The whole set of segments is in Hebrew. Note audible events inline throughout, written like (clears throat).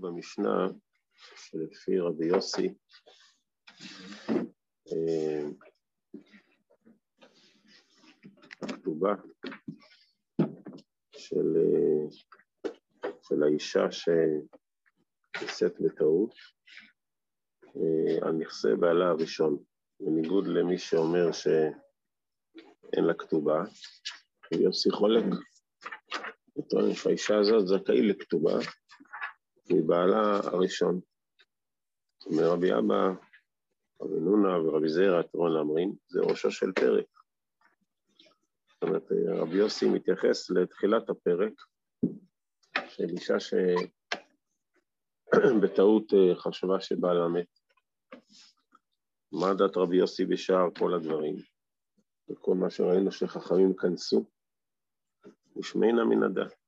במשנה שלפי רבי יוסי, אה, הכתובה של, אה, של האישה שנישאת בטעות אה, על נכסי בעלה הראשון, בניגוד למי שאומר שאין לה כתובה, יוסי חולק, הוא טוען שהאישה הזאת זכאי לכתובה מבעלה הראשון. מרבי אבא, רבי נונה ורבי זרע, תרון אמרין, זה ראשו של פרק. זאת אומרת, רבי יוסי מתייחס לתחילת הפרק של אישה שבטעות (coughs) אה, חשבה שבעלה מת. מה דעת רבי יוסי בשאר כל הדברים? וכל מה שראינו שחכמים כנסו, ושמענה מן הדת.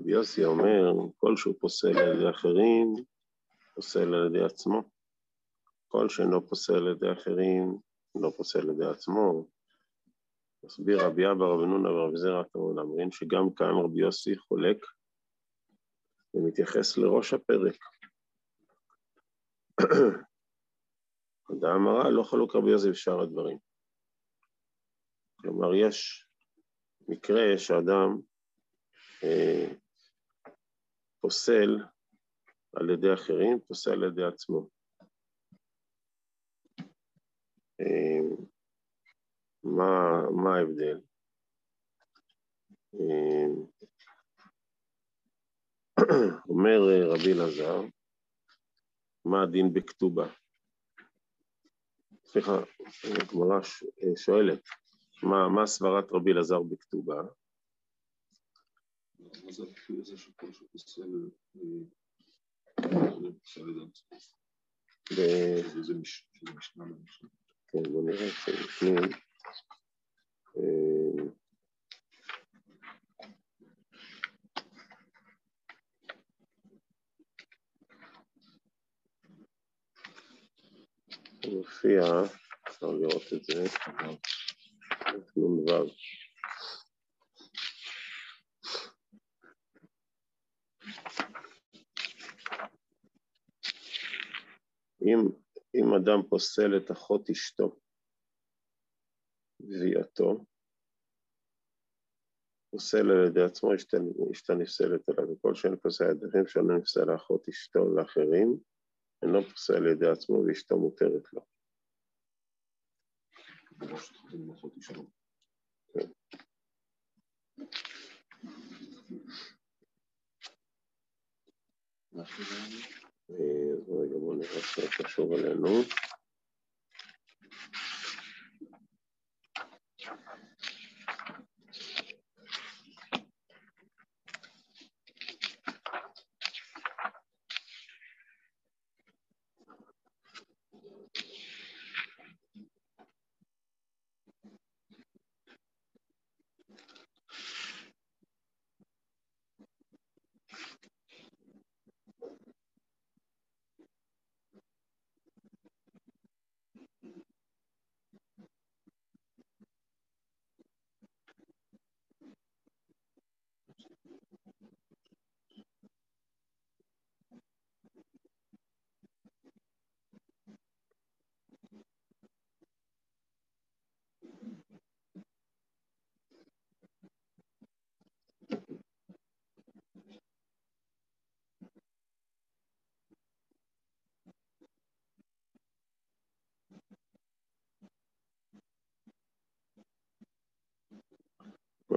רבי יוסי אומר, כל שהוא פוסל על ידי אחרים, פוסל על ידי עצמו. כל שאינו פוסל על ידי אחרים, לא פוסל על ידי עצמו. מסביר רבי אבא, רבי נונה ורבי זרע תמון, אומרים שגם כאן רבי יוסי חולק ומתייחס לראש הפרק. (coughs) אדם הרע לא חלוק רבי יוסי בשאר הדברים. כלומר, יש מקרה שאדם אה, פוסל על ידי אחרים, פוסל על ידי עצמו. אה, מה, מה ההבדל? אה, אומר רבי אלעזר, מה הדין בכתובה? סליחה, הגמרא שואלת, מה, מה סברת רבי אלעזר בכתובה? זה הביטוי הזה של כל שפוסל זה משנה. כן, בוא נראה שבפנים. מופיע, אפשר לראות את זה, נ"ו. אם, אם אדם פוסל את אחות אשתו, גביעתו, פוסל על ידי עצמו, אשתה נפסלת עליו, וכל שאין פוסל על ידיהם שאינו נפסל לאחות אשתו ולאחרים, אינו פוסל על ידי עצמו ואשתו מותרת לו. כן. אז רגע בואו נראה שזה קשור אלינו.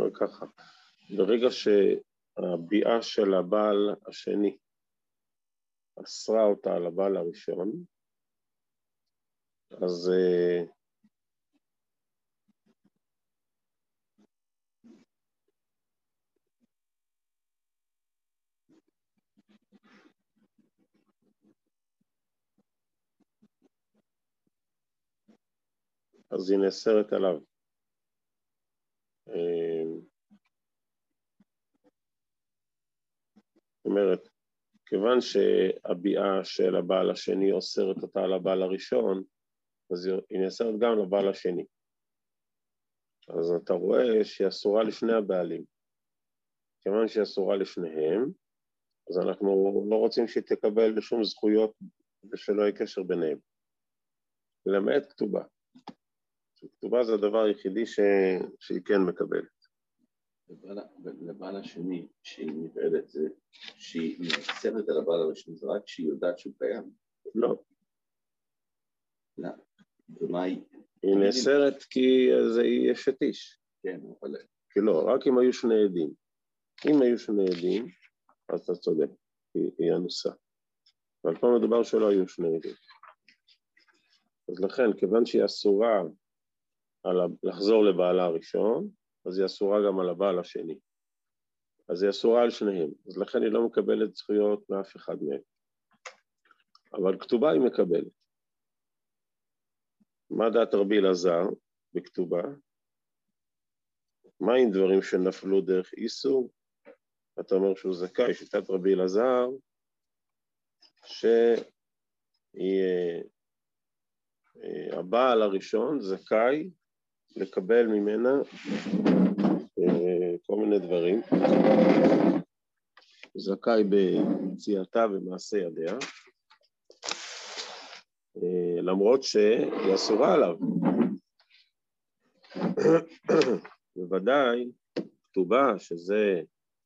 אומר ככה, ברגע שהביאה של הבעל השני אסרה אותה על הבעל הראשון, אז אה, אז היא נאסרת עליו. אה, זאת אומרת, כיוון שהביאה של הבעל השני אוסרת אותה על הבעל הראשון, אז היא נאסרת גם לבעל השני. אז אתה רואה שהיא אסורה לשני הבעלים. כיוון שהיא אסורה לשניהם, אז אנחנו לא רוצים שהיא תקבל שום זכויות ושלא יהיה קשר ביניהם. למעט כתובה. כתובה זה הדבר היחידי ש... שהיא כן מקבלת. לבעל השני, שהיא נבעלת, זה שהיא נאסרת על הבעל הראשון, זה רק כשהיא יודעת שהוא קיים. לא. לא. ומה היא? היא נאסרת כי זה יהיה שטיש. כן, אבל... כי לא, רק אם היו שני עדים. אם היו שני עדים, אז אתה צודק, היא, אנוסה. אבל פה מדובר שלא היו שני עדים. אז לכן, כיוון שהיא אסורה על לחזור לבעלה הראשון, אז היא אסורה גם על הבעל השני. אז היא אסורה על שניהם, אז לכן היא לא מקבלת זכויות מאף אחד מהם. אבל כתובה היא מקבלת. מה דעת רבי אלעזר בכתובה? מה עם דברים שנפלו דרך איסור? אתה אומר שהוא זכאי, שיטת רבי אלעזר, שהבעל אה, הראשון זכאי לקבל ממנה אה, כל מיני דברים, זכאי ביציאתה ומעשה ידיה, אה, למרות שהיא אסורה עליו. בוודאי כתובה שזה,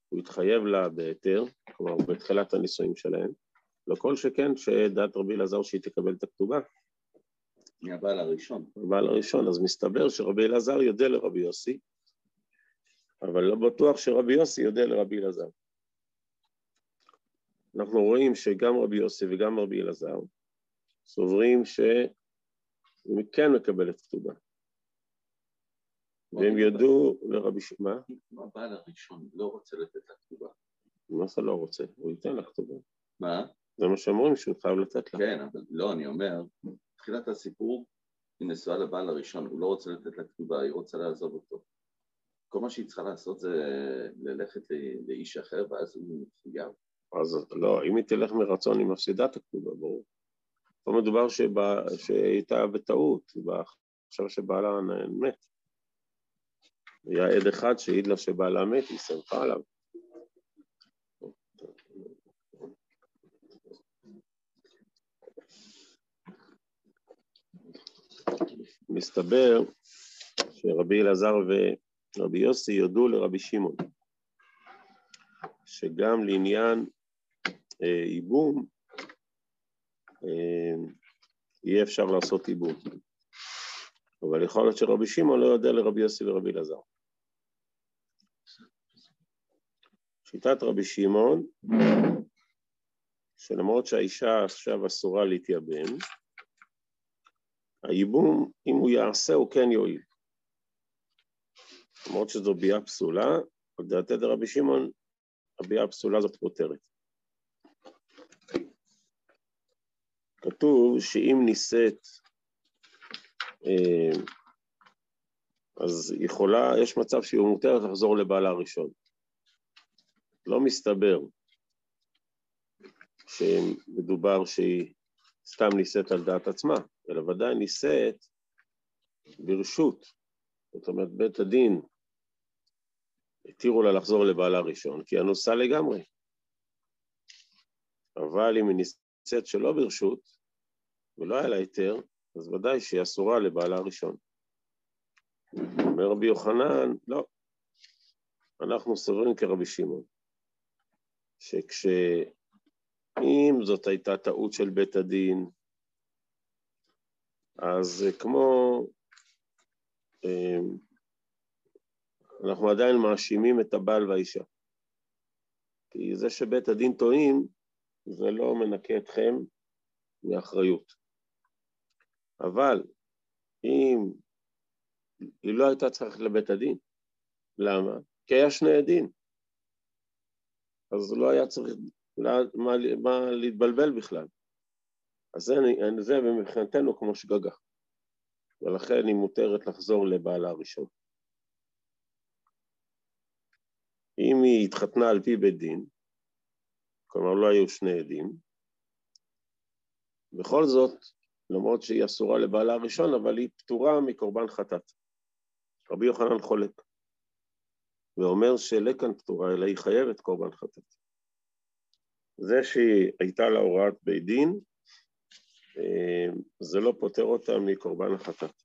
הוא התחייב לה בהיתר, כלומר בתחילת הנישואים שלהם, לא כל שכן שדעת רבי אלעזר שהיא תקבל את הכתובה. מהבעל הראשון. הבעל הראשון, אז מסתבר שרבי אלעזר יודע לרבי יוסי, אבל לא בטוח שרבי יוסי יודע לרבי אלעזר. אנחנו רואים שגם רבי יוסי וגם רבי אלעזר סוברים שהיא כן מקבלת כתובה. והם ידעו לרבי ש... מה? הבעל הראשון לא רוצה לתת לה כתובה. מה זה לא רוצה? הוא ייתן לה כתובה. מה? זה מה שאומרים שהוא חייב לתת לה. כן, אבל לא, אני אומר, תחילת הסיפור היא נשואה לבעל הראשון, הוא לא רוצה לתת לה כתובה, היא רוצה לעזוב אותו. כל מה שהיא צריכה לעשות זה ללכת לאיש אחר ואז הוא מחויב. אז לא, אם היא תלך מרצון היא מפסידה את הכתובה, ברור. פה מדובר שהיא הייתה בטעות, חשבה שבעלה מת. היה עד אחד שהעיד לה שבעלה מת, היא שמחה עליו. מסתבר שרבי אלעזר ורבי יוסי יודו לרבי שמעון, שגם לעניין אה, ייבום, אה, יהיה אפשר לעשות ייבום. אבל יכול להיות שרבי שמעון לא יודע לרבי יוסי ורבי אלעזר. שיטת רבי שמעון, שלמרות שהאישה עכשיו אסורה להתייבם, הייבום, אם הוא יעשה, הוא כן יועיל. למרות שזו ביאה פסולה, על דעתי דרבי שמעון, הביאה הפסולה הזאת פותרת. כתוב שאם נישאת, אה, אז יכולה, יש מצב שהיא מותרת לחזור לבעלה הראשון. לא מסתבר שמדובר שהיא סתם נישאת על דעת עצמה, אלא ודאי נישאת ברשות. זאת אומרת, בית הדין התירו לה לחזור לבעלה הראשון, כי היא אנוסה לגמרי. אבל אם היא נישאת שלא ברשות, ולא היה לה היתר, אז ודאי שהיא אסורה לבעלה הראשון. אומר רבי יוחנן, לא, אנחנו סוברים כרבי שמעון, שכשאם זאת הייתה טעות של בית הדין, אז כמו, אמ, אנחנו עדיין מאשימים את הבעל והאישה. כי זה שבית הדין טועים, זה לא מנקה אתכם מאחריות. אבל אם היא לא הייתה צריכה לבית הדין, למה? כי היה שני עדים. אז לא היה צריך מה, מה להתבלבל בכלל. אז זה, זה מבחינתנו כמו שגגה, ולכן היא מותרת לחזור לבעלה הראשון. אם היא התחתנה על פי בית דין, כלומר לא היו שני עדים, בכל זאת, למרות שהיא אסורה לבעלה הראשון, אבל היא פטורה מקורבן חטאת. רבי יוחנן חולק, ואומר שלא כאן פטורה, אלא היא חייבת קורבן חטאת. זה שהיא הייתה לה הוראת בית דין, זה לא פוטר אותה מקורבן החטאת.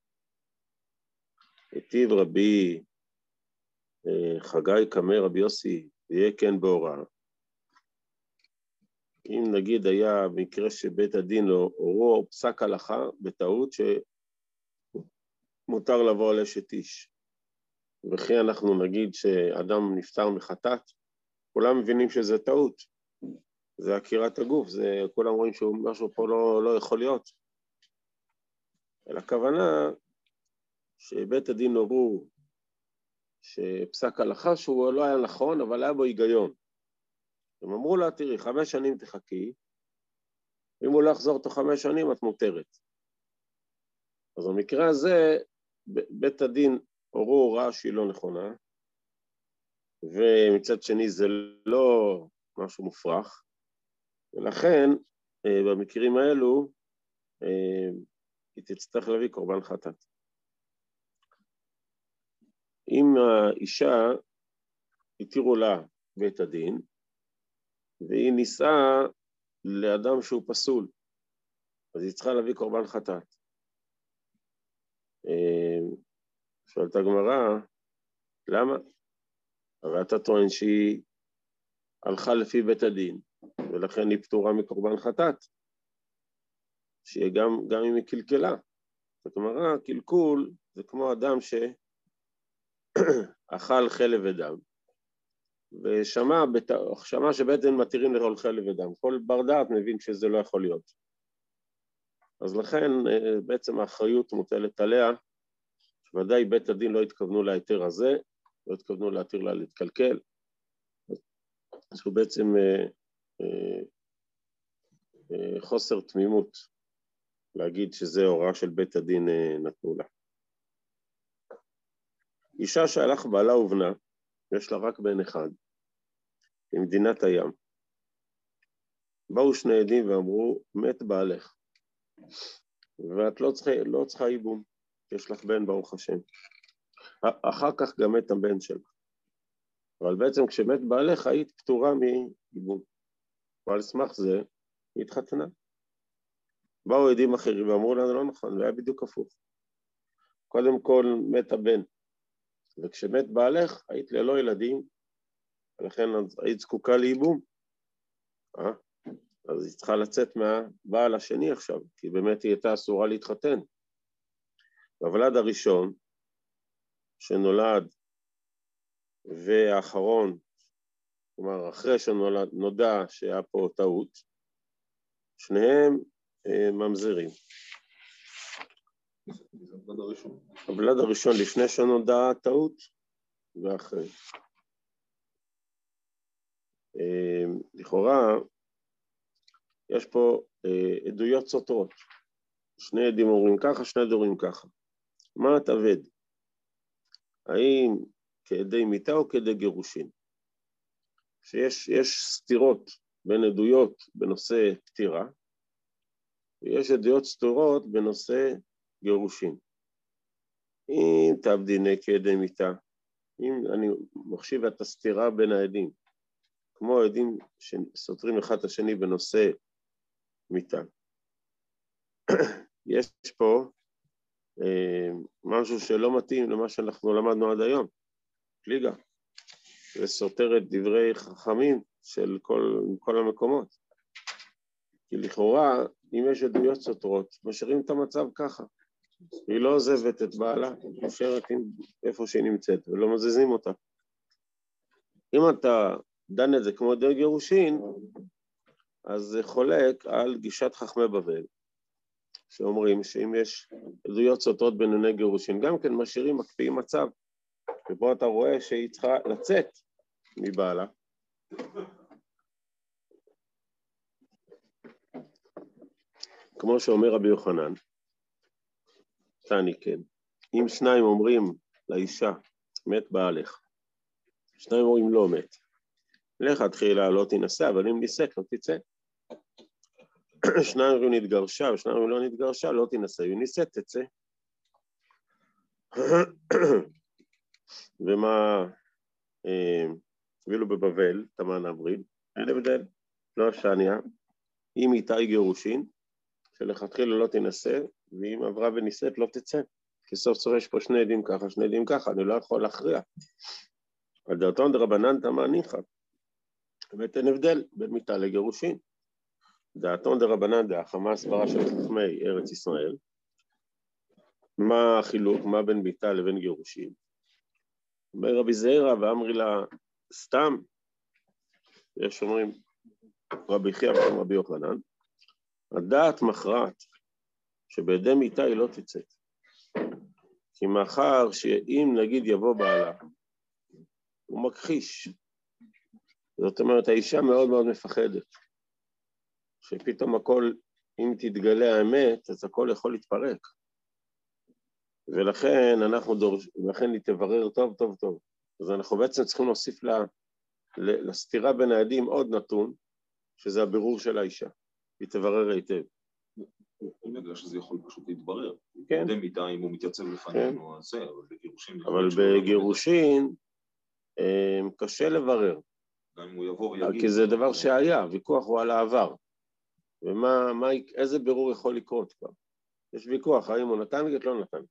היטיב רבי אה, חגי קמא רבי יוסי, יהיה כן בהוראה. אם נגיד היה מקרה שבית הדין לא הורו פסק הלכה בטעות שמותר לבוא על אשת איש, וכי אנחנו נגיד שאדם נפטר מחטאת, כולם מבינים שזה טעות, זה עקירת הגוף, זה, כולם רואים שמשהו פה לא, לא יכול להיות. אלא הכוונה שבית הדין הורו שפסק הלכה שהוא לא היה נכון, אבל היה בו היגיון. הם אמרו לה, תראי, חמש שנים תחכי, אם הוא לא יחזור תוך חמש שנים את מותרת. אז במקרה הזה, בית הדין הורו הוראה שהיא לא נכונה, ומצד שני זה לא משהו מופרך, ולכן אה, במקרים האלו אה, היא תצטרך להביא קורבן חטאת. אם האישה התירו לה בית הדין, והיא נישאה לאדם שהוא פסול, אז היא צריכה להביא קורבן חטאת. אה, שואלת הגמרא, למה? הרי אתה טוען שהיא הלכה לפי בית הדין, ולכן היא פטורה מקורבן חטאת, שיהיה גם, אם היא קלקלה. זאת אומרת, קלקול זה כמו אדם שאכל (clears throat) חלב ודם, ושמע בת... שמע שבעצם מתירים לאכול חלב ודם. כל בר דעת מבין שזה לא יכול להיות. אז לכן אה, בעצם האחריות מוטלת עליה, שוודאי בית הדין לא התכוונו להיתר הזה, לא התכוונו להתיר לה להתקלקל, אז הוא בעצם אה, אה, אה, חוסר תמימות להגיד שזה הוראה של בית הדין אה, נתנו לה. אישה שהלך בעלה ובנה, יש לה רק בן אחד, למדינת הים. באו שני עדים ואמרו, מת בעלך, ואת לא צריכה, לא צריכה ייבום, יש לך בן ברוך השם. אחר כך גם מת הבן שלך. אבל בעצם כשמת בעלך היית פטורה מייבום. ועל סמך זה היא התחתנה. באו עדים אחרים ואמרו זה לא נכון, זה היה בדיוק הפוך. קודם כל מת הבן, וכשמת בעלך היית ללא ילדים, ולכן היית זקוקה לייבום. אה? אז היא צריכה לצאת מהבעל השני עכשיו, כי באמת היא הייתה אסורה להתחתן. והוולד הראשון, שנולד, והאחרון, כלומר אחרי שנודע שהיה פה טעות, שניהם אה, ממזרים. הוולד הראשון לפני שנודע הטעות ואחרי. אה, לכאורה יש פה אה, עדויות סותרות. שני עדים אומרים ככה, שני עדים אומרים ככה. מה אתה עבד? האם כעדי מיתה או כעדי גירושין? שיש סתירות בין עדויות בנושא פטירה, ויש עדויות סתירות בנושא גירושין. אם תעבדיני כעדי מיתה, אם אני מחשיב את הסתירה בין העדים, כמו העדים שסותרים אחד את השני בנושא מיתה. (coughs) יש פה אה, משהו שלא מתאים למה שאנחנו למדנו עד היום, פליגה. זה סותר את דברי חכמים של כל, כל המקומות. כי לכאורה, אם יש עדויות סותרות, משאירים את המצב ככה. היא לא עוזבת את בעלה, היא נשארת איפה שהיא נמצאת ולא מזיזים אותה. אם אתה דן את זה כמו דרך גירושין, אז זה חולק על גישת חכמי בבל, שאומרים שאם יש עדויות סותרות בין עיני גירושין, גם כן משאירים, מקפיאים מצב, ובו אתה רואה שהיא צריכה לצאת מבעלה. כמו שאומר רבי יוחנן, תני כן, אם שניים אומרים לאישה, מת בעלך, שניים אומרים לא מת, לך תחילה לא תינשא, אבל אם נישאת לא תצא. (clears throat) שניים אומרים נתגרשה ושניים אומרים לא נתגרשה, לא תינשא, אם נישאת תצא. (clears throat) (clears throat) ומה, אה, אפילו בבבל, תמן אברין, אין הבדל. לא שניה, אם איתי גירושין, שלכתחילה לא תינשא, ואם עברה ונישאת לא תצא. כי סוף סוף יש פה שני עדים ככה, שני עדים ככה, אני לא יכול להכריע. על דרתון דרבנן תמא ניחא. באמת אין הבדל בין מיתה לגירושין. דעתון דרבנן דאחא, מה הסברה של חכמי ארץ ישראל? מה החילוק, מה בין מיתה לבין גירושין? אומר רבי זעירא ואמרי לה, סתם, יש אומרים רבי חייא ורבי יוחנן, הדעת מכרעת שבידי מיתה היא לא תצא. כי מאחר שאם נגיד יבוא בעלה, הוא מכחיש. זאת אומרת, האישה מאוד מאוד מפחדת, שפתאום הכל, אם תתגלה האמת, אז הכל יכול להתפרק. ולכן אנחנו דורשים, ולכן היא תברר טוב טוב טוב. אז אנחנו בעצם צריכים להוסיף לה, לסתירה בין העדים עוד נתון, שזה הבירור של האישה. היא תברר היטב. בגלל שזה יכול פשוט להתברר. כן. די מידה אם הוא מתייצב לפנינו, אז זה, אבל בגירושין... אבל בגירושין אה, קשה לברר, גם אם הוא יבוא ויגיד... כי זה דבר שהיה, ויכוח הוא על העבר. ומה, מה, איזה בירור יכול לקרות כבר? יש ויכוח, האם הוא נתן גט, לא נתן.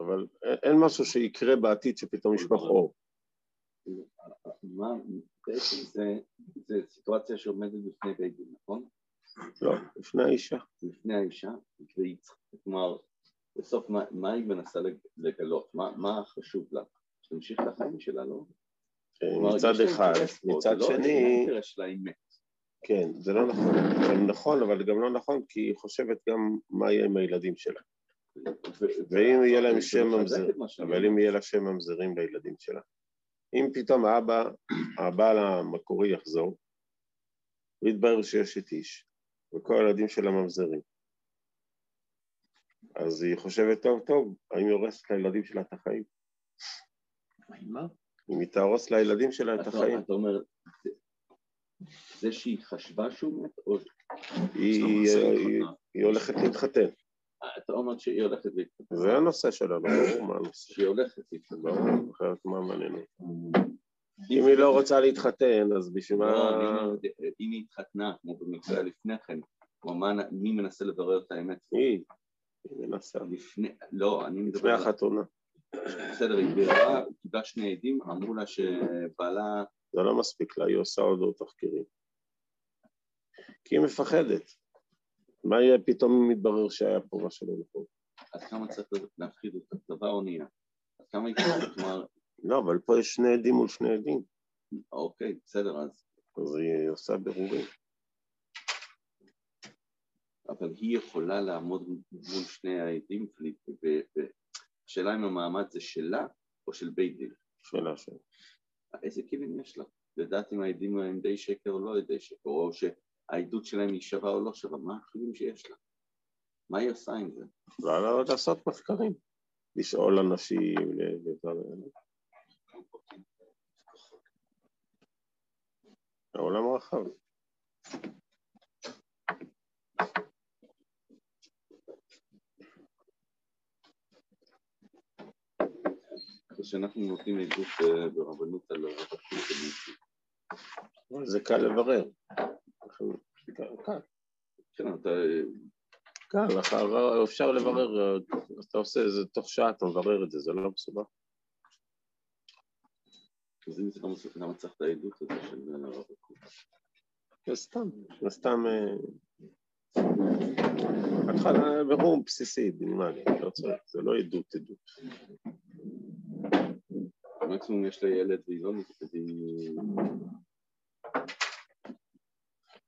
אבל אין משהו שיקרה בעתיד שפתאום ישפוך אור. מה, בעצם זה, סיטואציה שעומדת בפני בית דין, נכון? לא, לפני האישה. לפני האישה, כלומר, בסוף מה, היא מנסה לגלות? מה, חשוב לה? שתמשיך את החיים שלה, לא? מצד אחד, מצד לא, שני. כן, זה לא נכון, זה נכון, אבל גם לא נכון, כי היא חושבת גם מה יהיה עם הילדים שלה. ואם יהיה להם שם ממזר, אבל אם יהיה לה שם ממזרים לילדים שלה. אם פתאום האבא, הבעל המקורי יחזור, ויתברר שיש את איש, וכל הילדים שלה ממזרים. אז היא חושבת טוב טוב, האם היא הורסת לילדים שלה את החיים? מה? אם היא תהרוס לילדים שלה את החיים. אתה אומר, זה- שהיא חשבה שהוא מת, או היא הולכת להתחתן. אתה אומר שהיא הולכת להתחתן? זה הנושא שלנו, ברור מה הנושא. שהיא הולכת להתחתן. ברור, אחרת מה מעניין? אם היא לא רוצה להתחתן, אז בשביל מה... לא, אני אומר, אם היא התחתנה, כמו במקרה לפני כן, מה- מי מנסה לברר את האמת? היא, היא מנסה. לפני, לא, אני מדבר לפני. החתונה. בסדר, היא ביררה, קיבלה שני עדים, אמרו לה שבעלה... זה לא מספיק לה, היא עושה עוד תחקירים. כי היא מפחדת. מה יהיה פתאום אם יתברר שהיה פה משהו לא נכון? עד כמה צריך להפחיד אותה, דבר או נהיה. עד כמה היא (coughs) כלומר, לא, אבל פה יש שני עדים מול שני עדים, אוקיי, בסדר, אז... אז היא עושה בירורים. אבל היא יכולה לעמוד מול שני העדים, והשאלה אם המעמד זה שלה או של בית דין. שאלה שלה. איזה כלים יש לה? לדעת אם העדים הם די שקר או לא די שקר, או שהעדות שלהם היא שווה או לא שווה, מה הכלים שיש לה? מה היא עושה עם זה? ועלה עוד לעשות מחקרים. לשאול אנשים, העולם הרחב. כשאנחנו נותנים עדות אה, ברבנות על הרב הקורקינט, זה קל לברר. קל, כן. קל, אחר- אפשר לברר, אתה עושה את זה תוך שעה, אתה מברר את זה, זה לא מסובך. אז אם זה לא מספיק, למה צריך את העדות הזו של הרב הקורקינט? זה סתם, סתם... אה, התחלה, ברור בסיסי, מינימלי, לא צריך, זה לא עדות, עדות. מקסימום יש לה ילד והיא לא נפקדת,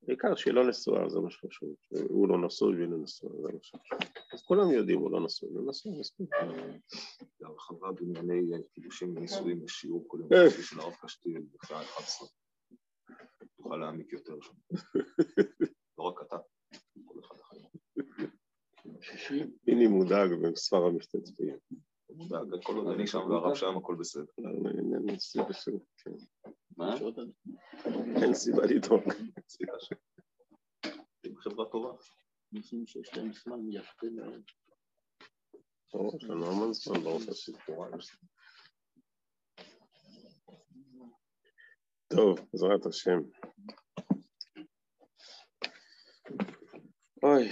בעיקר שהיא לא נשואה, זה מה שחשוב. הוא לא נשוי והיא לא נשואה, זה מה שחשוב. אז כולם יודעים, הוא לא נשוי, לא נשוי, מספיק. הרחבה בענייני קידושים ונישואים בשיעור קודם אה. של הרב קשתיאל בשעה 11. תוכל להעמיק יותר שם. לא רק אתה, כל אחד אחר. הנה מודאג במספר המשתתפים. מודאג, כל עוד אני שם והרב שם הכל בסדר. אין סיבה ש- כן. מה? אין סיבה לדאוג. סליחה ש... עם חברה טובה. אנשים שיש להם זמן יפה מאוד. ברור, יש לנו המון זמן, ברוך השם. טוב, בעזרת השם. אוי.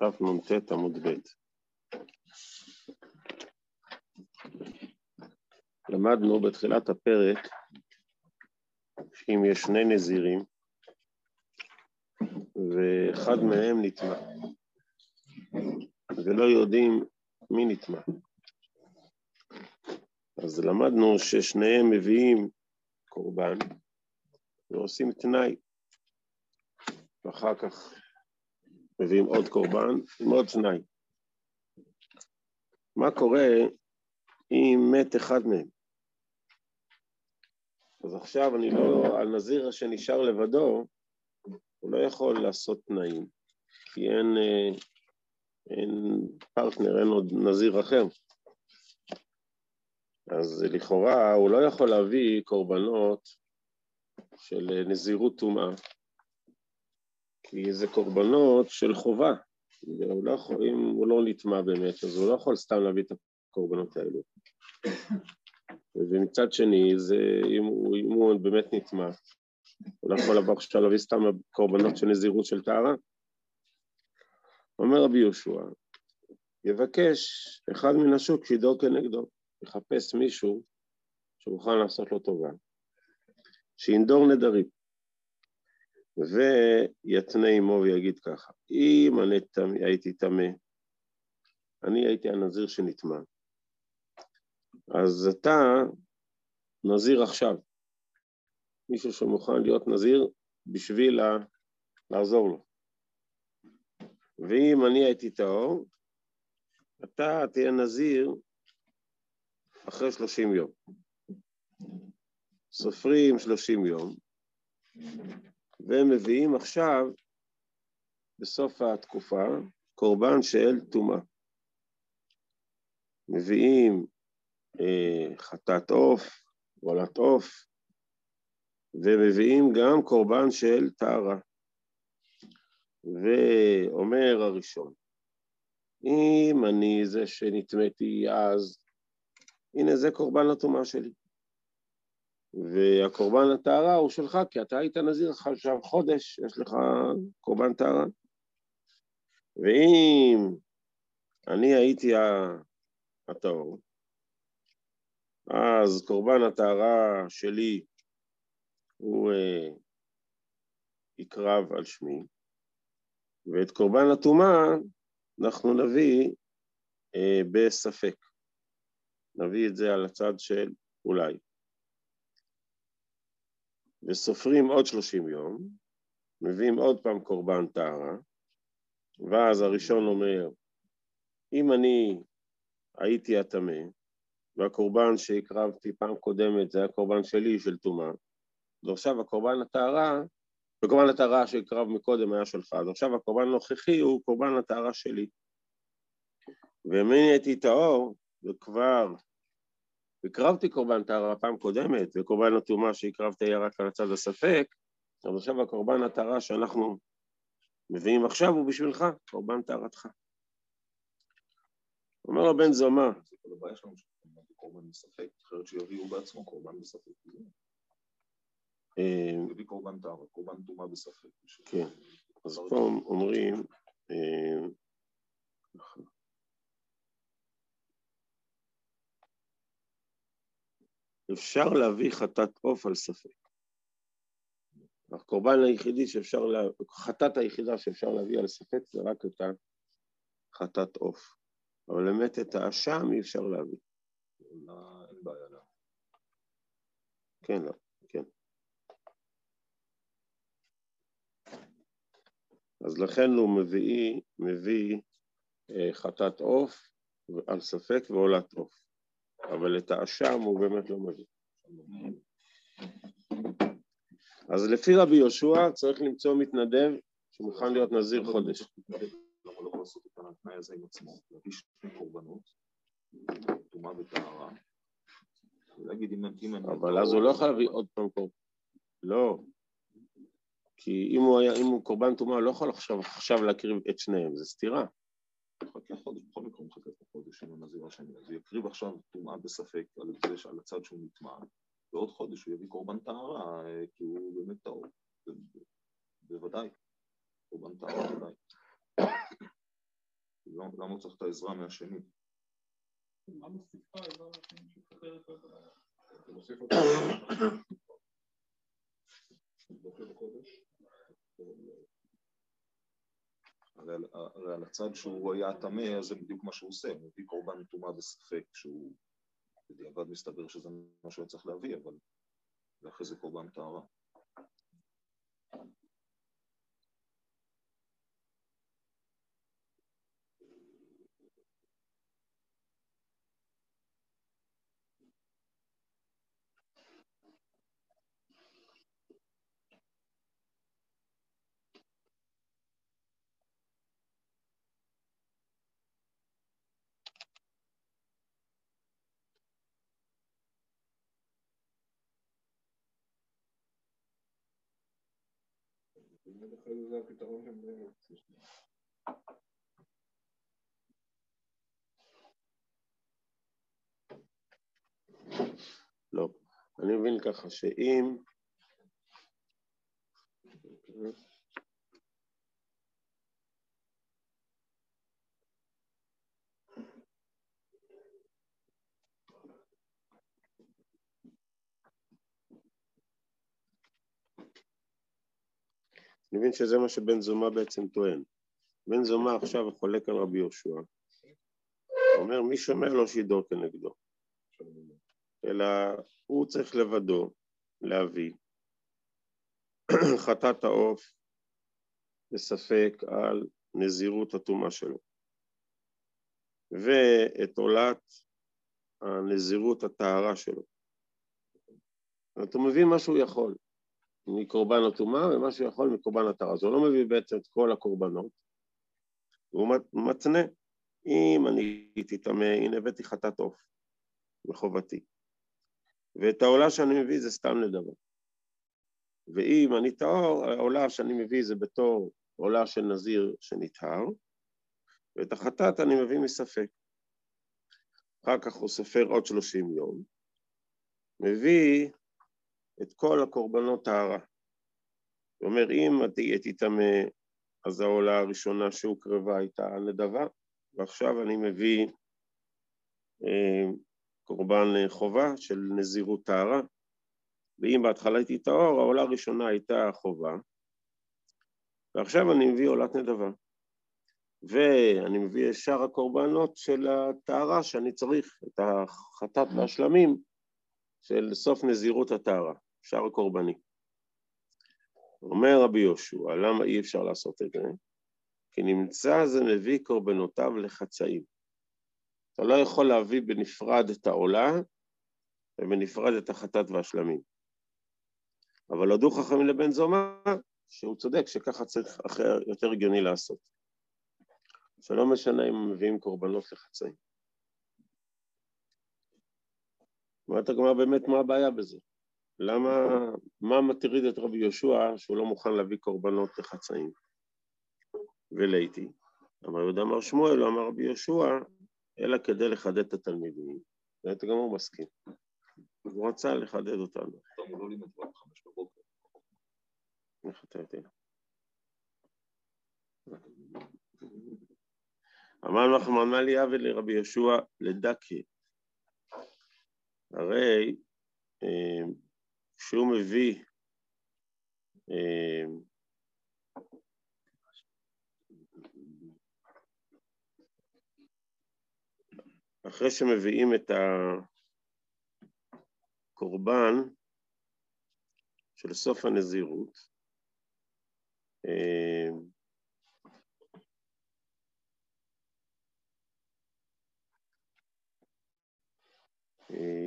תנ"ט עמוד ב'. למדנו בתחילת הפרק שאם יש שני נזירים ואחד מהם נטמע ולא יודעים מי נטמע. אז למדנו ששניהם מביאים קורבן ועושים תנאי ואחר כך מביאים עוד קורבן עם עוד שניים. מה קורה אם מת אחד מהם? אז עכשיו אני לא, על נזיר שנשאר לבדו, הוא לא יכול לעשות תנאים, כי אין, אה, אין פרטנר, אין עוד נזיר אחר. אז לכאורה הוא לא יכול להביא קורבנות של נזירות טומאה, כי זה קורבנות של חובה. הוא לא יכול, אם הוא לא נטמע באמת, אז הוא לא יכול סתם להביא את הקורבנות האלו. ומצד שני, זה, אם, הוא, אם הוא באמת נטמע, הוא לא יכול לבוא עכשיו להביא סתם קורבנות של נזירות של טהרה. אומר רבי יהושע, יבקש אחד מן השוק שידור כנגדו, יחפש מישהו שמוכן לעשות לו טובה, שינדור נדרים. ויתנה עמו ויגיד ככה, אם אני תמי, הייתי טמא, אני הייתי הנזיר שנטמע, אז אתה נזיר עכשיו, מישהו שמוכן להיות נזיר בשביל לעזור לו. ואם אני הייתי טהור, אתה תהיה נזיר אחרי שלושים יום. סופרים שלושים יום, והם מביאים עכשיו, בסוף התקופה, קורבן של טומאה. מביאים אה, חטאת עוף, וולת עוף, ומביאים גם קורבן של טהרה. ואומר הראשון, אם אני זה שנטמאתי אז, הנה זה קורבן לטומאה שלי. והקורבן לטהרה הוא שלך, כי אתה היית נזיר עכשיו חודש, יש לך קורבן טהרה. ואם אני הייתי הטהור, אז קורבן הטהרה שלי הוא אה, יקרב על שמי, ואת קורבן הטומאה אנחנו נביא אה, בספק. נביא את זה על הצד של אולי. וסופרים עוד שלושים יום, מביאים עוד פעם קורבן טהרה, ואז הראשון אומר, אם אני הייתי הטמא, והקורבן שהקרבתי פעם קודמת זה היה קורבן שלי של טומאה, ועכשיו הקורבן הטהרה, וקורבן הטהרה שהקרב מקודם היה שלך, אז עכשיו הקורבן הנוכחי הוא קורבן הטהרה שלי. ואם אני הייתי טהור, וכבר הקרבתי קורבן טהרה פעם קודמת, וקורבן הטומאה שהקרבתי היה רק על הצד הספק, אז עכשיו הקורבן הטהרה שאנחנו מביאים עכשיו הוא בשבילך, קורבן טהרתך. אומר לו בן זומא, הבעיה שלנו קורבן בספק, אחרת שיביאו בעצמו קורבן בספק. אה, יביא קורבן טהרה, קורבן טומאה בספק. כן, אז פה אומרים, אפשר להביא חטאת עוף על ספק. הקורבן היחידי שאפשר, לה... חטאת היחידה שאפשר להביא על ספק זה רק את החטאת עוף. אבל באמת את האשם אי אפשר להביא. אין בעיה. לא. כן, לא, כן. אז לכן הוא מביא, מביא אה, חטאת עוף על ספק ועולת עוף. אבל את האשם הוא באמת לא מביא. אז לפי רבי יהושע צריך למצוא מתנדב שמוכן להיות נזיר חודש. אבל אז הוא לא יכול להביא עוד פעם קורבן. לא. כי אם הוא היה, אם הוא קורבן טומאה, הוא לא יכול עכשיו, להקריב את שניהם, זה סתירה. מחכה חודש, בכל מקרה הוא עם הנזיר השני. אז הוא יקריב עכשיו טומאה בספק על זה שעל הצד שהוא נטמע, ועוד חודש הוא יביא קורבן טהרה, אה, כי הוא באמת טהור. בוודאי. קורבן טהרה ודאי. (coughs) למה למה הוא צריך את העזרה מהשני? מה מוסיפה העזרה לשני שפותרת את ה... אתה מוסיף אותו. דוחה בחודש. הרי הרי על הצד שהוא היה טמא, זה בדיוק מה שהוא עושה, הוא מביא קורבן טומאה בספק, שהוא בדיעבד מסתבר שזה מה שהוא צריך להביא, אבל ואחרי זה קורבן טהרה. זה הפתרון שהם... לא. אני מבין ככה שאם... אני מבין שזה מה שבן זומא בעצם טוען. בן זומא עכשיו חולק על רבי יהושע. הוא אומר, מי שומע לו שידור כנגדו. אלא הוא צריך לבדו להביא חטאת העוף בספק על נזירות הטומאה שלו, ואת עולת הנזירות הטהרה שלו. אתה מביא מה שהוא יכול מקורבן הטומאה ומה שהוא יכול מקורבן הטהרה. אז הוא לא מביא בעצם את כל הקורבנות, הוא מתנה, אם אני תטמא, הנה הבאתי חטאת עוף מחובתי. ואת העולה שאני מביא זה סתם נדבה. ואם אני טהור, העולה שאני מביא זה בתור עולה של נזיר שנטהר, ואת החטאת אני מביא מספק. אחר כך הוא סופר עוד שלושים יום, מביא את כל הקורבנות טהרה. הוא אומר, אם תהיה תטמא, אז העולה הראשונה שהוקרבה הייתה נדבה, ועכשיו אני מביא אה, קורבן חובה של נזירות טהרה, ואם בהתחלה הייתי טהור, העולה הראשונה הייתה חובה, ועכשיו אני מביא עולת נדבה. ואני מביא שאר הקורבנות של הטהרה שאני צריך, את החטאת והשלמים של סוף נזירות הטהרה, שאר הקורבני. אומר רבי יהושע, למה אי אפשר לעשות את זה? כי נמצא זה מביא קורבנותיו לחצאים. אתה לא יכול להביא בנפרד את העולה ובנפרד את החטאת והשלמים. אבל הודו חכמים לבן זומא שהוא צודק שככה צריך אחר יותר הגיוני לעשות. שלא משנה אם מביאים קורבנות לחצאים. אומרת הגמרא באמת מה הבעיה בזה? למה, מה מטריד את רבי יהושע שהוא לא מוכן להביא קורבנות לחצאים? ולייתי, אמר יהודה אמר שמואל, לא אמר רבי יהושע, אלא כדי לחדד את התלמידים. באמת גם הוא מסכים. הוא רצה לחדד אותנו. טוב, הוא לא לימד כבר בחמש בבוקר. איך אתה יודע? אמר נחמן לי עוול לרבי יהושע לדכי. הרי כשהוא מביא אחרי שמביאים את הקורבן של סוף הנזירות, אה,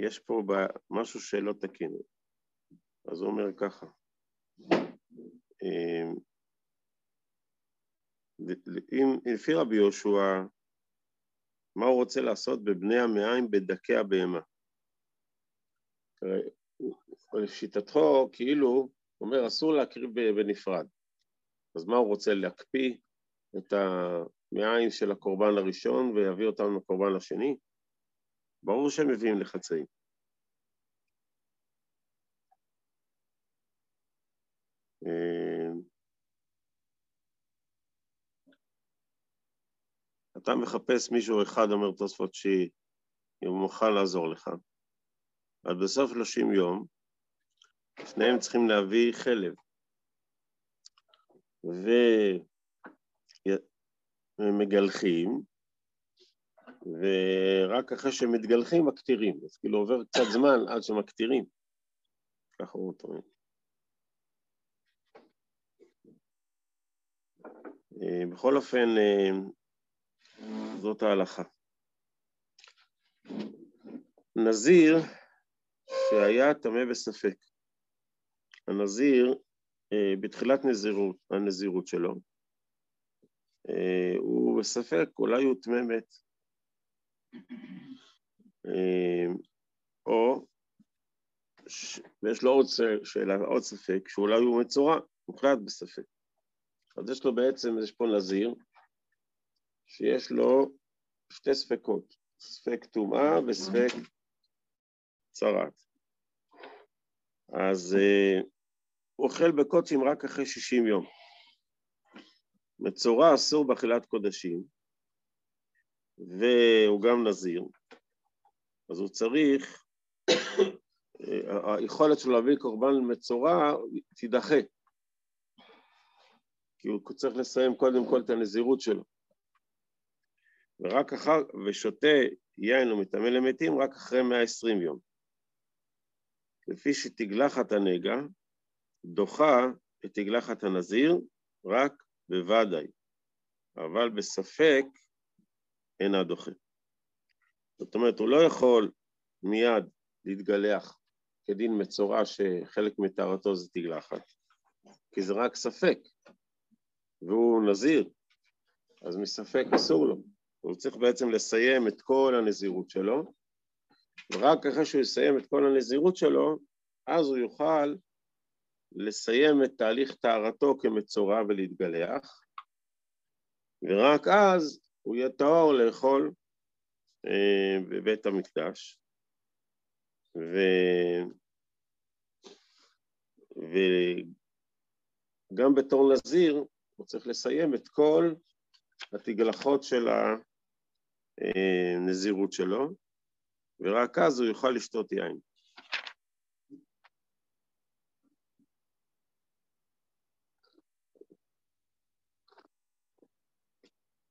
יש פה משהו שלא תקין. אז הוא אומר ככה, אה, לפי רבי יהושע, מה הוא רוצה לעשות בבני המעיים בדכי הבהמה? לשיטתו, כאילו, הוא אומר, אסור להקריב בנפרד. אז מה הוא רוצה, להקפיא את המעיים של הקורבן הראשון ויביא אותם לקורבן השני? ברור שהם מביאים לחצאים. אתה מחפש מישהו אחד, אומר תוספות, שהיא מוכן לעזור לך. אז בסוף 30 יום, שניהם צריכים להביא חלב. ומגלחים, ורק אחרי שמתגלחים מקטירים, אז כאילו עובר קצת זמן עד שמקטירים, ככה הוא טוען. אה, בכל אופן, אה, זאת ההלכה. נזיר שהיה טמא בספק. הנזיר, אה, בתחילת נזירות, הנזירות שלו, הוא בספק, אולי הוא טמא מת. אה, או, ויש לו עוד שאלה, עוד ספק, שאולי הוא מצורע, מוחלט בספק. אז יש לו בעצם, יש פה נזיר, שיש לו שתי ספקות, ספק טומאה וספק צרת. אז uh, הוא אוכל בקוצים רק אחרי 60 יום. מצורע אסור באכילת קודשים, והוא גם נזיר, אז הוא צריך, היכולת שלו להביא קורבן מצורע תידחה, כי הוא צריך לסיים קודם כל את הנזירות שלו. ורק אחר, ושותה יין ומטמא למתים רק אחרי 120 יום. לפי שתגלחת הנגע, דוחה את תגלחת הנזיר רק בוודאי, אבל בספק אינה דוחה. זאת אומרת, הוא לא יכול מיד להתגלח כדין מצורע שחלק מטהרתו זה תגלחת, כי זה רק ספק, והוא נזיר, אז מספק אסור לו. הוא צריך בעצם לסיים את כל הנזירות שלו, ורק אחרי שהוא יסיים את כל הנזירות שלו, אז הוא יוכל לסיים את תהליך טהרתו כמצורע ולהתגלח, ורק אז הוא יהיה טהור לאכול אה, בבית המקדש, ו... וגם בתור נזיר הוא צריך לסיים את כל התגלחות של הנזירות שלו, ורק אז הוא יוכל לשתות יין.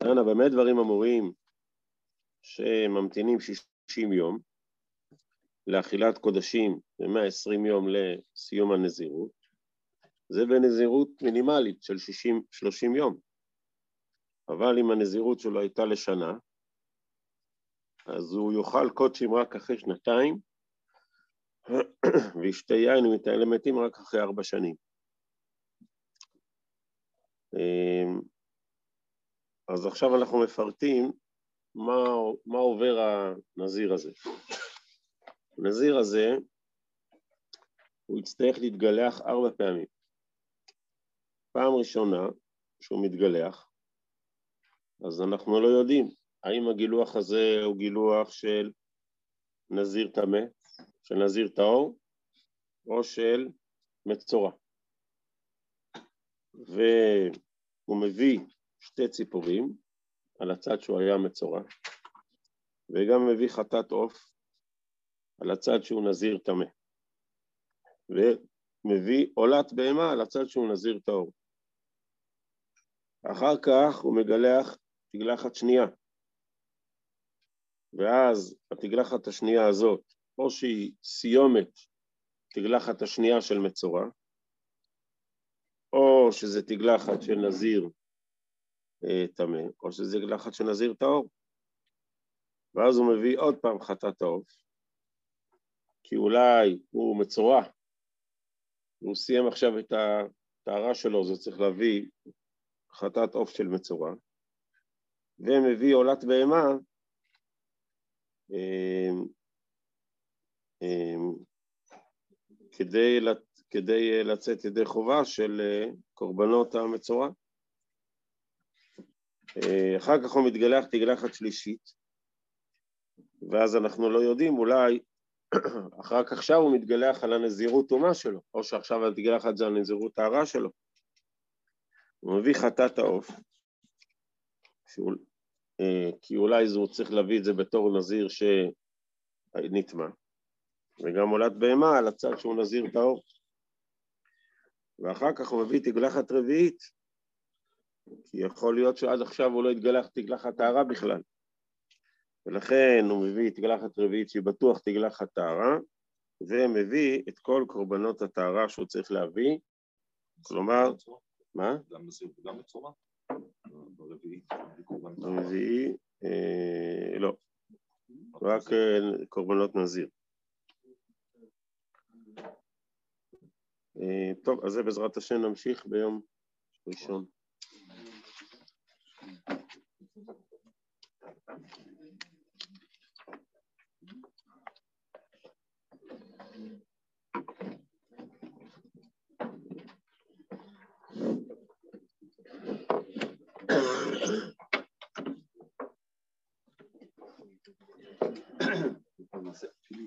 אנא, באמת דברים אמורים שממתינים 60 יום לאכילת קודשים ו-120 יום לסיום הנזירות, זה בנזירות מינימלית של 60, 30 יום. אבל אם הנזירות שלו הייתה לשנה, אז הוא יאכל קודשים רק אחרי שנתיים, (clears throat) וישתה יין ומתאר למתים רק אחרי ארבע שנים. אמ, אז עכשיו אנחנו מפרטים מה, מה עובר הנזיר הזה. הנזיר הזה, הוא יצטרך להתגלח ארבע פעמים. פעם ראשונה שהוא מתגלח, אז אנחנו לא יודעים האם הגילוח הזה הוא גילוח של נזיר טמא, של נזיר טהור, או של מצורע. והוא מביא שתי ציפורים על הצד שהוא היה מצורע, וגם מביא חטאת עוף על הצד שהוא נזיר טמא, ומביא עולת בהמה על הצד שהוא נזיר טהור. אחר כך הוא מגלח תגלחת שנייה, ואז התגלחת השנייה הזאת, או שהיא סיומת תגלחת השנייה של מצורע, או שזה תגלחת של נזיר אה, טמא, או שזה לחץ של נזיר טהור. ואז הוא מביא עוד פעם חטאת העוף, כי אולי הוא מצורע, והוא סיים עכשיו את הטהרה שלו, זה צריך להביא חטאת עוף של מצורע, ומביא עולת בהמה, כדי, כדי לצאת ידי חובה של אה, קורבנות המצורע. אה, אחר כך הוא מתגלח תגלחת שלישית, ואז אנחנו לא יודעים, אולי (clears throat) אחר כך עכשיו הוא מתגלח על הנזירות טומאה שלו, או שעכשיו התגלחת זה הנזירות טהרה שלו. הוא מביא חטאת העוף, אה, כי אולי הוא צריך להביא את זה בתור נזיר שנטמע, וגם עולת בהמה על הצד שהוא נזיר טהור. ואחר כך הוא מביא תגלחת רביעית, כי יכול להיות שעד עכשיו הוא לא התגלח תגלחת טהרה בכלל. ולכן הוא מביא תגלחת רביעית שהיא בטוח תגלחת טהרה, ומביא את כל קורבנות הטהרה שהוא צריך להביא, כלומר, מה? גם מצורע? ברביעי, ברביעי, אה, לא, רק אה, קורבנות נזיר. אה, טוב, אז זה בעזרת השם נמשיך ביום ראשון.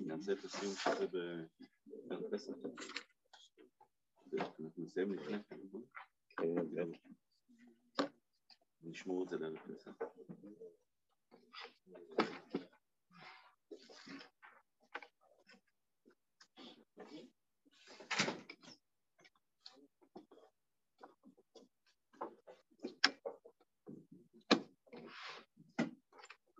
נעשה את הסיום של זה בערב פסח. אנחנו נסיים לפני? כן, נשמור את זה לערב פסח.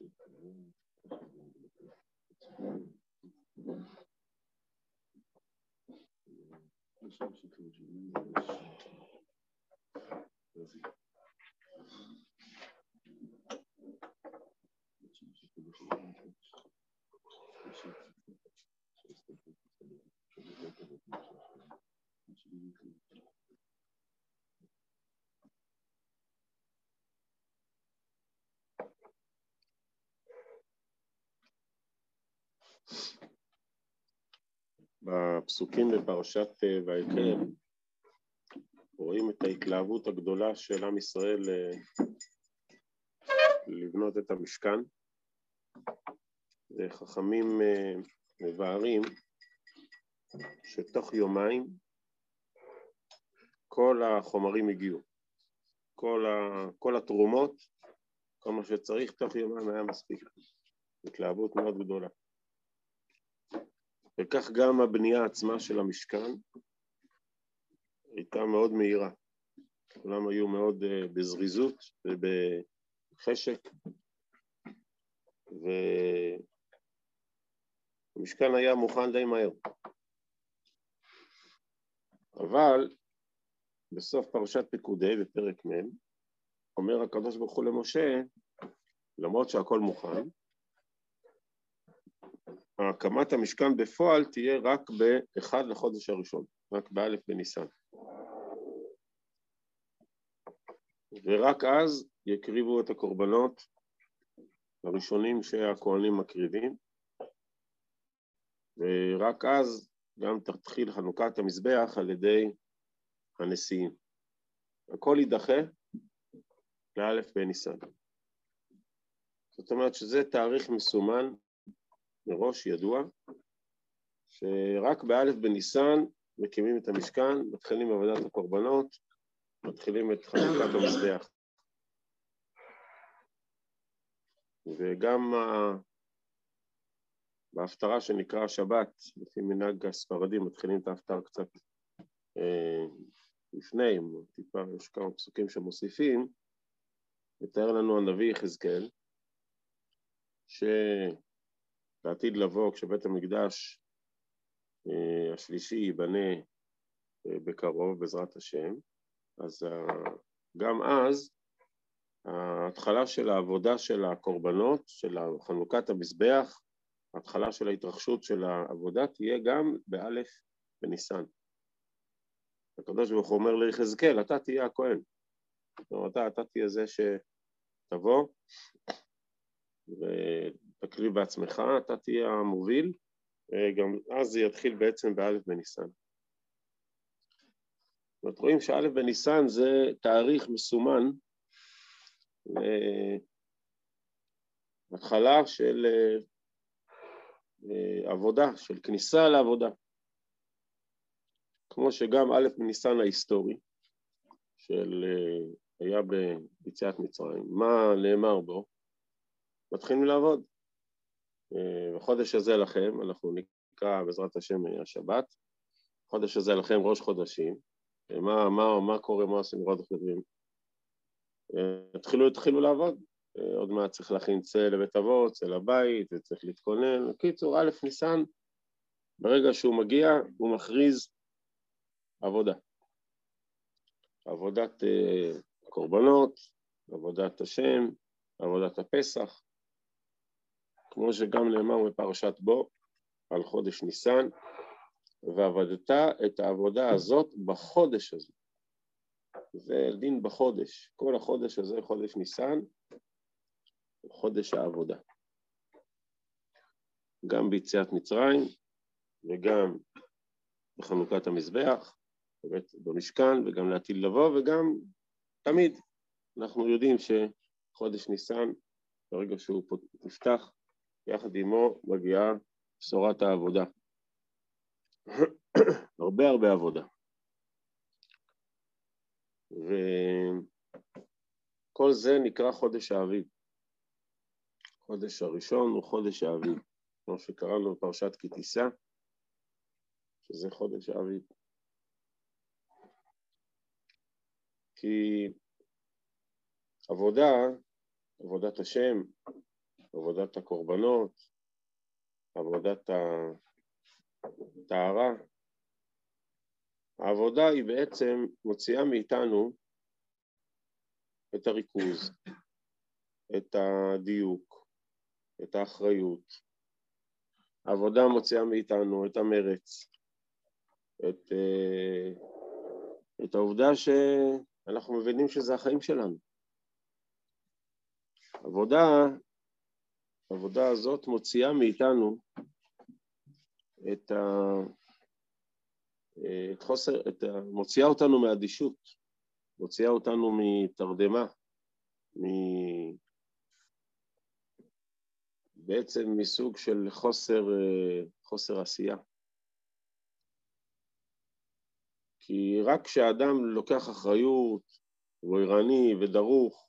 Thank you. בפסוקים בפרשת אה, ויקל רואים את ההתלהבות הגדולה של עם ישראל אה, לבנות את המשכן. וחכמים אה, מבארים שתוך יומיים כל החומרים הגיעו, כל, ה, כל התרומות, כל מה שצריך, תוך יומיים היה מספיק. התלהבות מאוד גדולה. וכך גם הבנייה עצמה של המשכן הייתה מאוד מהירה. כולם היו מאוד uh, בזריזות ובחשק, והמשכן היה מוכן די מהר. אבל בסוף פרשת פקודי, בפרק מ', אומר הוא למשה, למרות שהכל מוכן, הקמת המשכן בפועל תהיה רק באחד לחודש הראשון, רק באלף בניסן. ורק אז יקריבו את הקורבנות הראשונים שהכוהנים מקריבים, ורק אז גם תתחיל חנוכת המזבח על ידי הנשיאים. הכל יידחה לאלף בניסן. זאת אומרת שזה תאריך מסומן מראש ידוע, שרק באלף בניסן מקימים את המשכן, מתחילים עבודת הקורבנות, מתחילים את חנוכת המזבח. וגם בהפטרה שנקרא שבת, לפי מנהג הספרדים, מתחילים את ההפטרה קצת אה, לפני, טיפה, יש כמה פסוקים שמוסיפים, מתאר לנו הנביא יחזקאל, שבעתיד לבוא, כשבית המקדש אה, השלישי ייבנה אה, בקרוב, בעזרת השם, אז אה, גם אז ההתחלה של העבודה של הקורבנות, של חנוכת המזבח, ההתחלה של ההתרחשות של העבודה תהיה גם באלף בניסן. הקדוש ברוך הוא אומר ליחזקאל, אתה תהיה הכהן. זאת אומרת, אתה תהיה זה שתבוא ותקריב בעצמך, אתה תהיה המוביל, גם אז זה יתחיל בעצם באלף בניסן. זאת רואים שאלף בניסן זה תאריך מסומן להתחלה של אה, עבודה, של כניסה לעבודה. כמו שגם א' בניסן ההיסטורי, של אה, היה ביציאת מצרים, מה נאמר בו? מתחילים לעבוד. אה, בחודש הזה לכם, אנחנו נקרא בעזרת השם השבת, חודש הזה לכם ראש חודשים, מה, מה, מה קורה, מה עושים ראש חודשים? התחילו, התחילו לעבוד, עוד מעט צריך להכין צל לבית אבות, צל לבית, וצריך להתכונן. בקיצור, א' ניסן, ברגע שהוא מגיע, הוא מכריז עבודה. עבודת קורבנות, עבודת השם, עבודת הפסח, כמו שגם נאמר בפרשת בו על חודש ניסן, ועבדת את העבודה הזאת בחודש הזה. זה דין בחודש, כל החודש הזה, חודש ניסן, חודש העבודה. גם ביציאת מצרים וגם בחנוכת המזבח, במשכן וגם לעתיד לבוא וגם תמיד אנחנו יודעים שחודש ניסן, ברגע שהוא נפתח, יחד עמו מגיעה בשורת העבודה. הרבה הרבה עבודה. וכל זה נקרא חודש האביב. החודש הראשון הוא חודש האביב, כמו שקראנו בפרשת כי תישא, שזה חודש האביב. כי עבודה, עבודת השם, עבודת הקורבנות, עבודת הטהרה, העבודה היא בעצם מוציאה מאיתנו את הריכוז, את הדיוק, את האחריות. העבודה מוציאה מאיתנו את המרץ, את, אה, את העובדה שאנחנו מבינים שזה החיים שלנו. עבודה, העבודה הזאת מוציאה מאיתנו את, ה, את חוסר, את ה, מוציאה אותנו מאדישות, מוציאה אותנו מתרדמה, בעצם מסוג של חוסר, אה, חוסר עשייה. כי רק כשאדם לוקח אחריות, הוא ערני ודרוך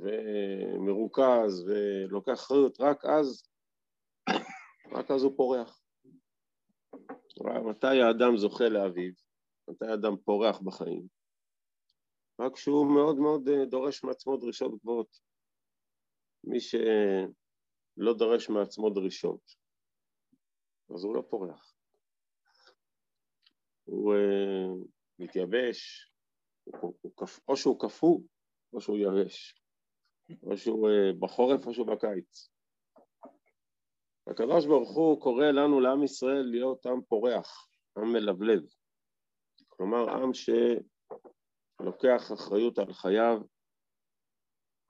ומרוכז ולוקח אחריות, רק אז, (coughs) רק אז הוא פורח. מתי האדם זוכה לאביו? מתי האדם פורח בחיים? רק כשהוא מאוד מאוד אה, דורש מעצמו דרישות גבוהות. מי ש... לא דורש מעצמו דרישות, אז הוא לא פורח. הוא uh, מתייבש, הוא, הוא, או שהוא קפוא או שהוא יבש, או שהוא uh, בחורף או שהוא בקיץ. הקדוש ברוך הוא קורא לנו, לעם ישראל, להיות עם פורח, עם מלבלב. כלומר, עם שלוקח אחריות על חייו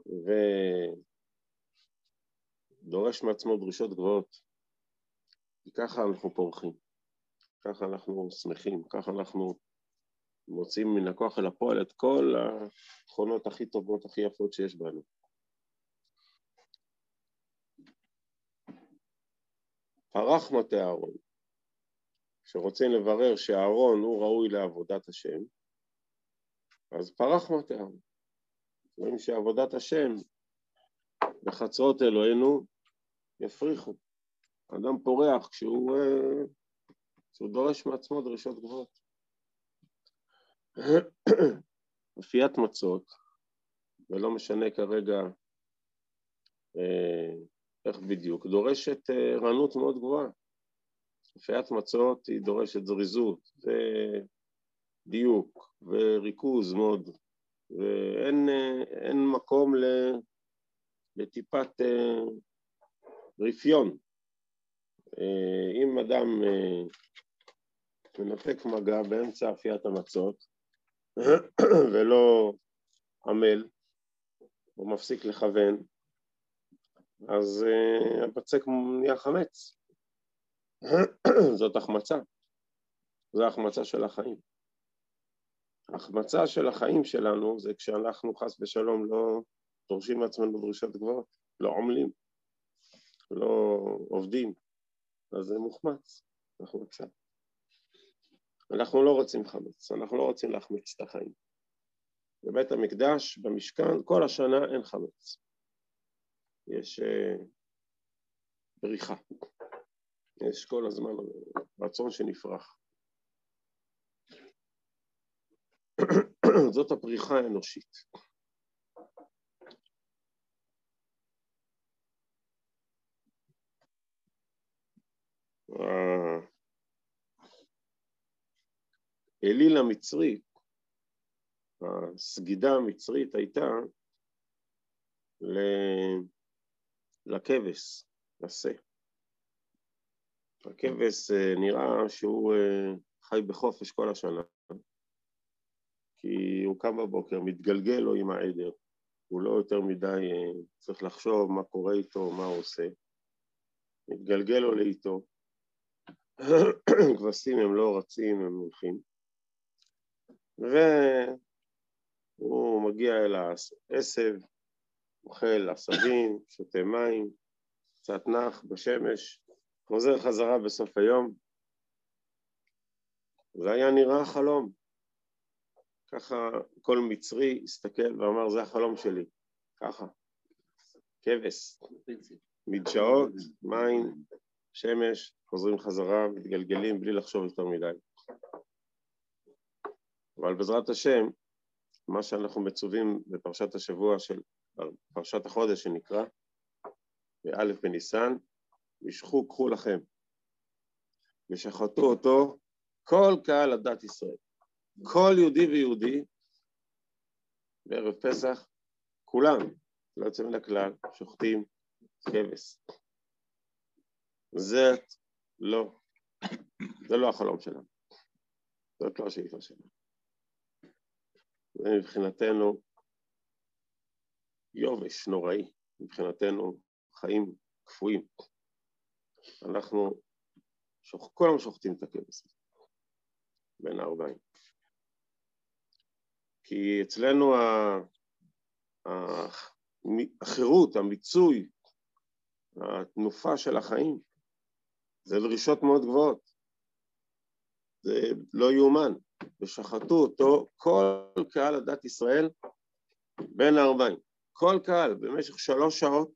ו... דורש מעצמו דרישות גבוהות, כי ככה אנחנו פורחים, ככה אנחנו שמחים, ככה אנחנו מוצאים מן הכוח אל הפועל את כל התכונות הכי טובות, הכי יפות שיש בנו. פרח מטה אהרון, כשרוצים לברר שאהרון הוא ראוי לעבודת השם, אז פרח מטה רואים שעבודת השם בחצרות אלוהינו יפריחו. אדם פורח כשהוא, אה, כשהוא דורש מעצמו דרישות גבוהות. אפיית מצות, ולא משנה כרגע אה, איך בדיוק, דורשת אה, ערנות מאוד גבוהה. אפיית מצות היא דורשת זריזות ודיוק וריכוז מאוד, ואין מקום לטיפת רפיון. אם אדם מנתק מגע באמצע אפיית המצות (clears throat) ולא עמל, הוא מפסיק לכוון, אז הבצק נהיה חמץ. (clears throat) זאת החמצה, זו החמצה של החיים. החמצה של החיים שלנו זה כשאנחנו חס ושלום לא דורשים מעצמנו דרישות גבוהות, לא עמלים, לא עובדים, אז זה מוחמץ, רוצה. אנחנו לא רוצים חמץ, אנחנו לא רוצים להחמיץ את החיים. בבית המקדש, במשכן, כל השנה אין חמץ. יש uh, בריחה. יש כל הזמן רצון שנפרח. (clears throat) זאת הפריחה האנושית. האליל המצרי, הסגידה המצרית הייתה לכבש, לשה. הכבש אה, נראה שהוא אה, חי בחופש כל השנה, כי הוא קם בבוקר, מתגלגל לו עם העדר, הוא לא יותר מדי אה, צריך לחשוב מה קורה איתו, מה הוא עושה, מתגלגל לו לאיתו, (coughs) כבשים הם לא רצים, הם הולכים, והוא מגיע אל העשב, אוכל עשבים, שותה מים, קצת נח בשמש, חוזר חזרה בסוף היום. זה היה נראה חלום. ככה כל מצרי הסתכל ואמר, זה החלום שלי. ככה. כבש. מדשאות, מים, שמש, חוזרים חזרה, מתגלגלים בלי לחשוב יותר מדי. אבל בעזרת השם, מה שאנחנו מצווים בפרשת השבוע של פרשת החודש שנקרא, באלף בניסן, משכו קחו לכם, ושחטו אותו כל קהל הדת ישראל. כל יהודי ויהודי בערב פסח, כולם, לא יוצא מן הכלל, שוחטים כבש. זה לא, זה לא החלום שלנו, זאת לא השאיפה שלנו. זה מבחינתנו יובש נוראי, מבחינתנו חיים קפואים. אנחנו שוח... כולם שוחטים את הכבש בין הארבעים. כי אצלנו החירות, המיצוי, התנופה של החיים, זה דרישות מאוד גבוהות. זה לא יאומן. ושחטו אותו כל קהל הדת ישראל בין הארבעים. כל קהל במשך שלוש שעות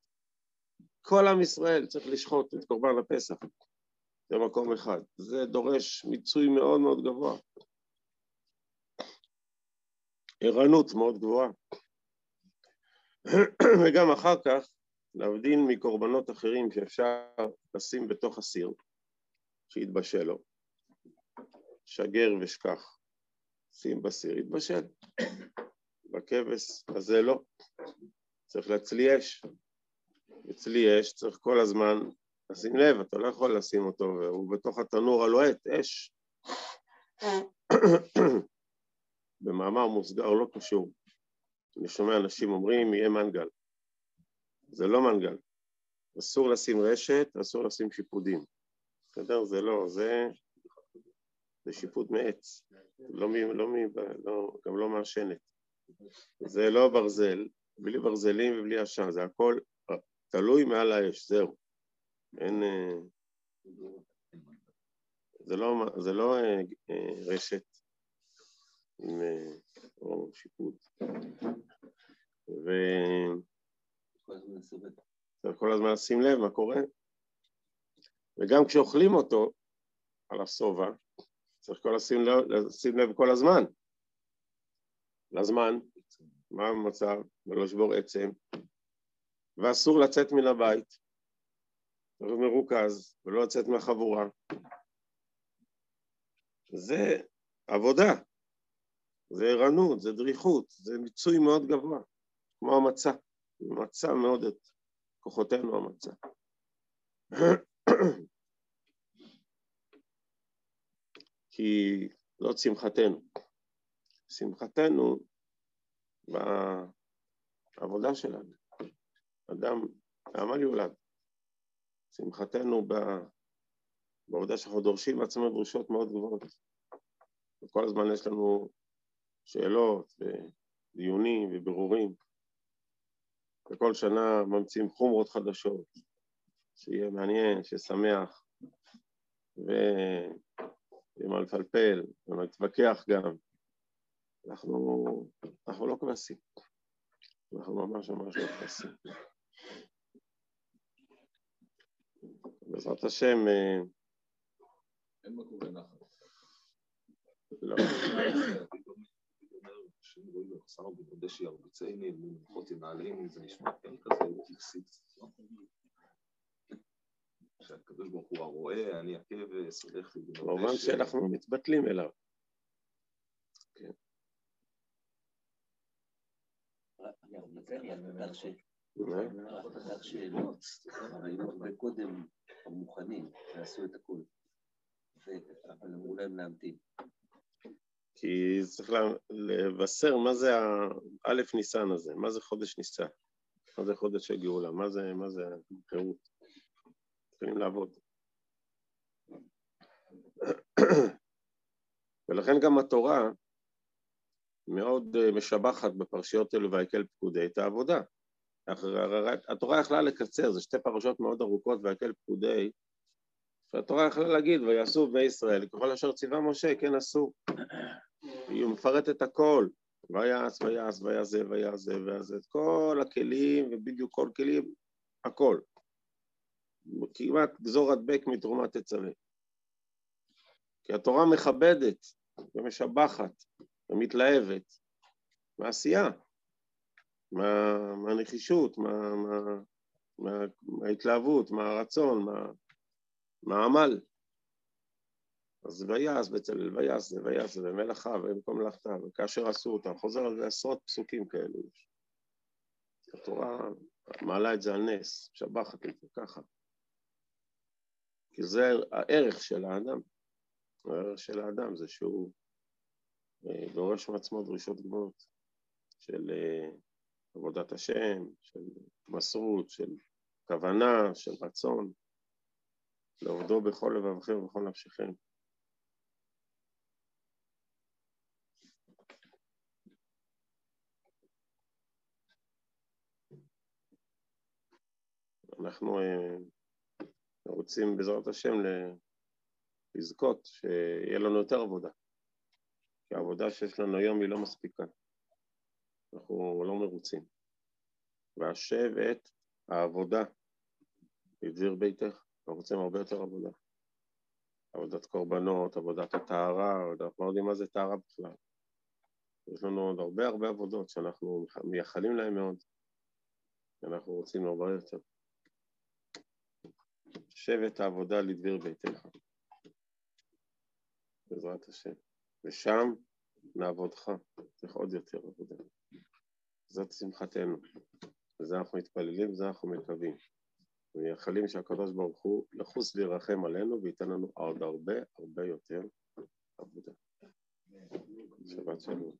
כל עם ישראל צריך לשחוט את קורבן הפסח במקום אחד. זה דורש מיצוי מאוד מאוד גבוה. ערנות מאוד גבוהה. (clears throat) וגם אחר כך, להבדיל מקורבנות אחרים שאפשר לשים בתוך הסיר, שיתבשל לו, שגר ושכח, שים בסיר, יתבשל. בכבש הזה לא, צריך להצלי אש, אצלי אש, צריך כל הזמן לשים לב, אתה לא יכול לשים אותו, והוא בתוך התנור הלוהט, אש. (coughs) במאמר מוסגר לא קשור. אני שומע אנשים אומרים, יהיה מנגל. זה לא מנגל. אסור לשים רשת, אסור לשים שיפודים. בסדר? זה לא, זה, זה שיפוד מעץ. לא, לא, לא, גם לא מעשנת. זה לא ברזל, בלי ברזלים ובלי עשן, זה הכל תלוי מעל האש, זהו. אין... זה לא, זה לא אה, אה, רשת עם, אה, או שיפוט. מסובב. וצריך כל הזמן לשים לב מה קורה. וגם כשאוכלים אותו על השובע, צריך כל לשים לב, לשים לב כל הזמן. לזמן, מה המצב, ולא לשבור עצם, ואסור לצאת מן הבית, להיות מרוכז, ולא לצאת מהחבורה. זה עבודה, זה ערנות, זה דריכות, זה מיצוי מאוד גבוה, כמו המצה, מצה מאוד את כוחותינו המצה. (coughs) כי זאת שמחתנו. שמחתנו בעבודה שלנו. אדם בעמל יולד. שמחתנו בעובדה שאנחנו דורשים מעצמנו דרישות מאוד גבוהות. וכל הזמן יש לנו שאלות ודיונים ובירורים. וכל שנה ממציאים חומרות חדשות, שיהיה מעניין, ששמח, ומה לפלפל, ומה להתווכח גם. אנחנו, אנחנו לא כבשים, אנחנו ממש ממש לא כבשים. בעזרת השם, אה, אין מקום לנחת. לא, אנשים רואים בבשר ובמודה שירביצני, מנחות ינעלני, זה נשמע כן כזה טקסי. שהקדוש ברוך הוא הרואה, אני הכבש, הולך לי במובן שאנחנו מתבטלים אליו. פתח שאלות, היינו הרבה קודם מוכנים, ועשו את הכול, אבל אמרו להם להמתין. כי צריך לבשר מה זה האלף ניסן הזה, מה זה חודש ניסן, מה זה חודש של גאולה, מה זה, מה זה החירות. מתחילים לעבוד. (clears throat) ולכן גם התורה מאוד אה, משבחת בפרשיות אלו ויקל פקודי את העבודה. התורה יכלה לקצר, זה שתי פרשות מאוד ארוכות ויקל פקודי, שהתורה יכלה להגיד ויעשו בני ישראל ככל אשר ציווה משה כן עשו. (clears throat) היא מפרטת הכל, ויעש ויעש ויעשה ויעשה ויעשה את כל הכלים ובדיוק כל כלים, הכל. כמעט גזור הדבק מתרומת תצווה. כי התורה מכבדת ומשבחת ומתלהבת מהעשייה, מה, מהנחישות, מה, מה, מה, מההתלהבות, מהרצון, מה, מהעמל. אז ויעש בצלאל, ויעש זה, ויעש זה, ומלאכה, מלאכתה, וכאשר עשו אותה, חוזר על זה עשרות פסוקים כאלו. התורה מעלה את זה על נס, משבחת את זה ככה. כי זה הערך של האדם. הערך של האדם זה שהוא דורש מעצמו דרישות גבוהות של אה, עבודת השם, של מסרות, של כוונה, של רצון, לעובדו בכל לבבכם ובכל נפשכם. אנחנו אה, רוצים בעזרת השם לזכות שיהיה לנו יותר עבודה, כי העבודה שיש לנו היום היא לא מספיקה, אנחנו לא מרוצים. והשב את העבודה בדביר ביתך, אנחנו רוצים הרבה יותר עבודה. עבודת קורבנות, עבודת הטהרה, אנחנו לא יודעים מה זה טהרה בכלל. יש לנו עוד הרבה הרבה עבודות שאנחנו מייחלים להן מאוד, ואנחנו רוצים הרבה יותר. שבט העבודה לדביר ביתך, בעזרת השם. ושם נעבודך, צריך עוד יותר עבודה. זאת שמחתנו, וזה אנחנו מתפללים, וזה אנחנו מקווים. ומייחלים שהקדוש ברוך הוא לחוס וירחם עלינו וייתן לנו עוד הרבה הרבה יותר עבודה. שבת שלום.